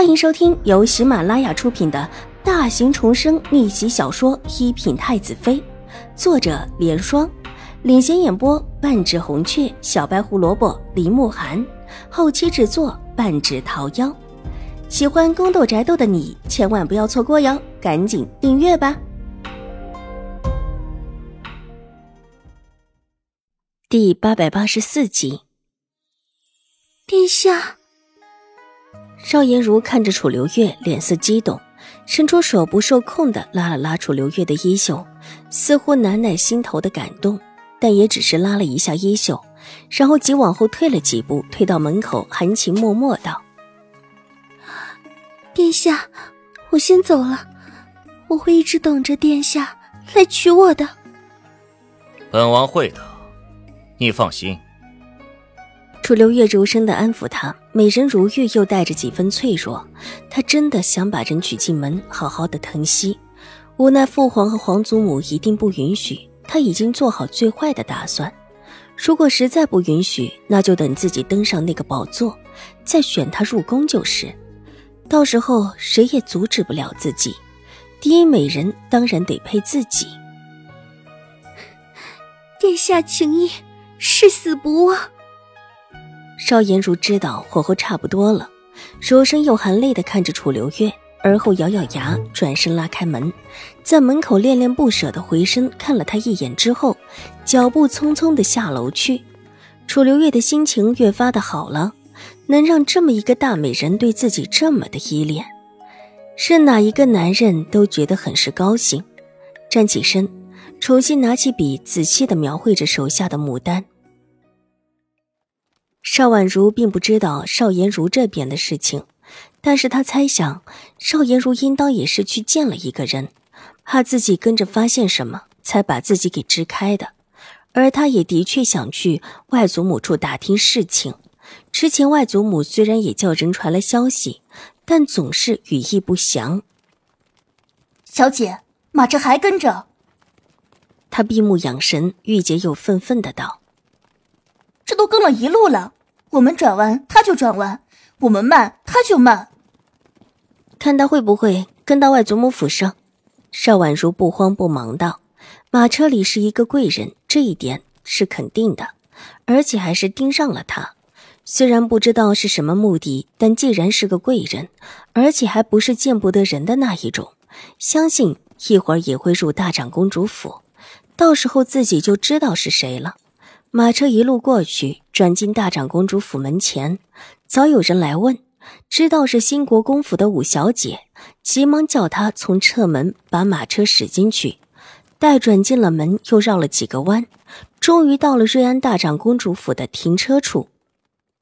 欢迎收听由喜马拉雅出品的大型重生逆袭小说《一品太子妃》，作者：莲霜，领衔演播：半指红雀、小白胡萝卜、林慕寒，后期制作：半指桃夭。喜欢宫斗宅斗的你千万不要错过哟，赶紧订阅吧！第八百八十四集，殿下。邵颜如看着楚留月，脸色激动，伸出手不受控的拉了拉楚留月的衣袖，似乎难耐心头的感动，但也只是拉了一下衣袖，然后急往后退了几步，退到门口，含情脉脉道：“殿下，我先走了，我会一直等着殿下来娶我的。”本王会的，你放心。楚留月柔声的安抚他，美人如玉又带着几分脆弱。他真的想把人娶进门，好好的疼惜。无奈父皇和皇祖母一定不允许。他已经做好最坏的打算。如果实在不允许，那就等自己登上那个宝座，再选他入宫就是。到时候谁也阻止不了自己。第一美人当然得配自己。殿下情谊，誓死不忘。邵颜如知道火候差不多了，柔声又含泪的看着楚留月，而后咬咬牙，转身拉开门，在门口恋恋不舍的回身看了他一眼之后，脚步匆匆的下楼去。楚留月的心情越发的好了，能让这么一个大美人对自己这么的依恋，是哪一个男人都觉得很是高兴。站起身，重新拿起笔，仔细的描绘着手下的牡丹。邵婉如并不知道邵颜如这边的事情，但是她猜想邵颜如应当也是去见了一个人，怕自己跟着发现什么，才把自己给支开的。而他也的确想去外祖母处打听事情。之前外祖母虽然也叫人传了消息，但总是语意不详。小姐，马车还跟着。他闭目养神，玉洁又愤愤的道。这都跟了一路了，我们转弯他就转弯，我们慢他就慢。看他会不会跟到外祖母府上。邵婉如不慌不忙道：“马车里是一个贵人，这一点是肯定的，而且还是盯上了他。虽然不知道是什么目的，但既然是个贵人，而且还不是见不得人的那一种，相信一会儿也会入大长公主府，到时候自己就知道是谁了。”马车一路过去，转进大长公主府门前，早有人来问，知道是新国公府的五小姐，急忙叫她从侧门把马车驶进去。待转进了门，又绕了几个弯，终于到了瑞安大长公主府的停车处。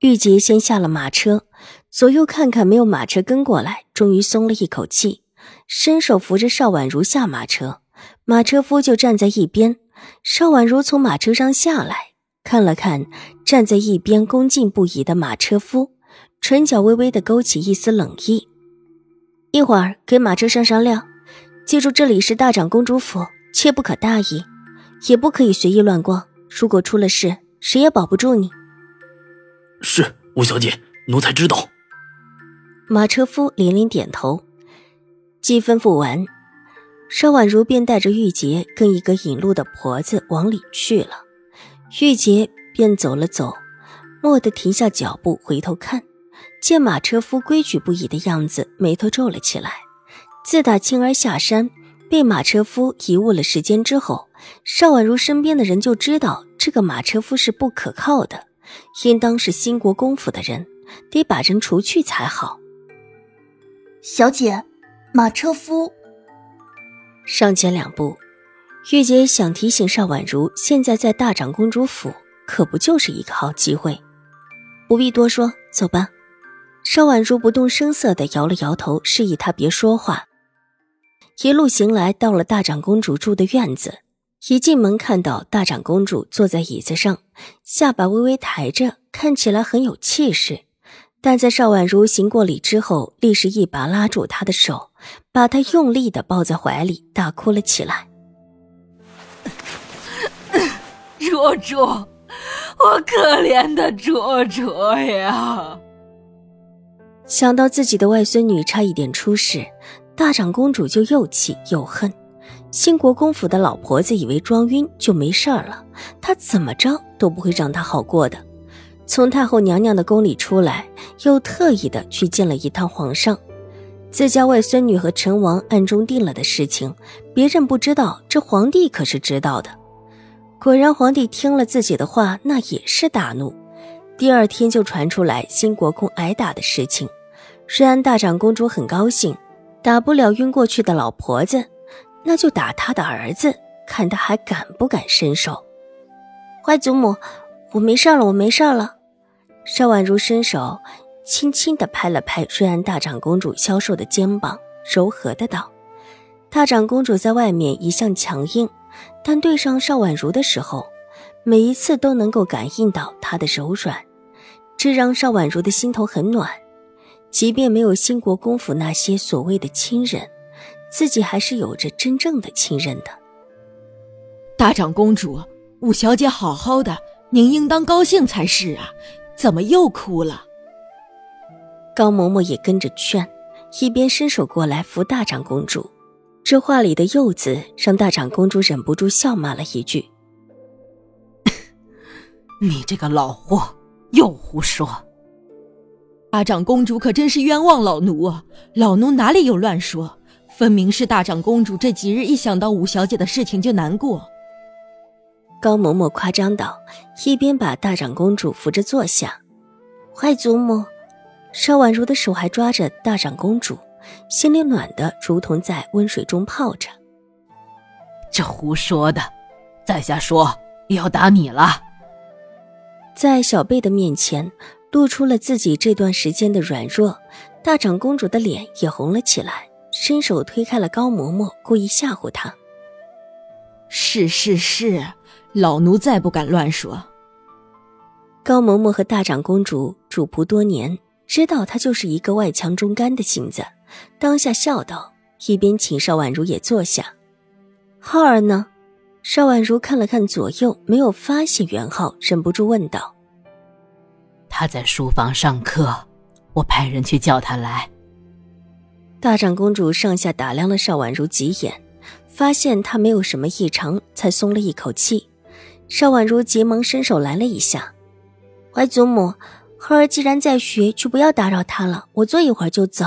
玉洁先下了马车，左右看看没有马车跟过来，终于松了一口气，伸手扶着邵婉如下马车，马车夫就站在一边。邵婉如从马车上下来。看了看站在一边恭敬不已的马车夫，唇角微微的勾起一丝冷意。一会儿给马车上上料，记住这里是大长公主府，切不可大意，也不可以随意乱逛。如果出了事，谁也保不住你。是五小姐，奴才知道。马车夫连连点头。既吩咐完，邵婉如便带着玉洁跟一个引路的婆子往里去了。玉洁便走了走，蓦地停下脚步，回头看，见马车夫规矩不已的样子，眉头皱了起来。自打青儿下山被马车夫贻误了时间之后，邵婉如身边的人就知道这个马车夫是不可靠的，应当是兴国公府的人，得把人除去才好。小姐，马车夫上前两步。玉洁想提醒邵婉如，现在在大长公主府，可不就是一个好机会。不必多说，走吧。邵婉如不动声色地摇了摇头，示意他别说话。一路行来，到了大长公主住的院子。一进门，看到大长公主坐在椅子上，下巴微微抬着，看起来很有气势。但在邵婉如行过礼之后，立时一把拉住她的手，把她用力地抱在怀里，大哭了起来。卓卓，我可怜的卓卓呀！想到自己的外孙女差一点出事，大长公主就又气又恨。兴国公府的老婆子以为装晕就没事儿了，她怎么着都不会让她好过的。从太后娘娘的宫里出来，又特意的去见了一趟皇上。自家外孙女和陈王暗中定了的事情，别人不知道，这皇帝可是知道的。果然，皇帝听了自己的话，那也是大怒。第二天就传出来新国公挨打的事情。瑞安大长公主很高兴，打不了晕过去的老婆子，那就打他的儿子，看他还敢不敢伸手。坏祖母，我没事了，我没事了。邵婉如伸手。轻轻地拍了拍瑞安大长公主消瘦的肩膀，柔和的道：“大长公主在外面一向强硬，但对上邵婉如的时候，每一次都能够感应到她的柔软，这让邵婉如的心头很暖。即便没有兴国公府那些所谓的亲人，自己还是有着真正的亲人的。”大长公主，五小姐好好的，您应当高兴才是啊，怎么又哭了？高嬷嬷也跟着劝，一边伸手过来扶大长公主。这话里的“幼”字，让大长公主忍不住笑骂了一句：“你这个老货，又胡说！”大长公主可真是冤枉老奴啊！老奴哪里有乱说？分明是大长公主这几日一想到五小姐的事情就难过。高嬷嬷夸张道，一边把大长公主扶着坐下。坏祖母。邵婉如的手还抓着大长公主，心里暖的如同在温水中泡着。这胡说的，在下说要打你了。在小贝的面前露出了自己这段时间的软弱，大长公主的脸也红了起来，伸手推开了高嬷嬷，故意吓唬她。是是是，老奴再不敢乱说。高嬷嬷和大长公主主仆多年。知道她就是一个外强中干的性子，当下笑道，一边请邵婉如也坐下。浩儿呢？邵婉如看了看左右，没有发现袁浩，忍不住问道：“他在书房上课，我派人去叫他来。”大长公主上下打量了邵婉如几眼，发现她没有什么异常，才松了一口气。邵婉如急忙伸手拦了一下：“怀祖母。”浩儿既然在学，就不要打扰他了。我坐一会儿就走。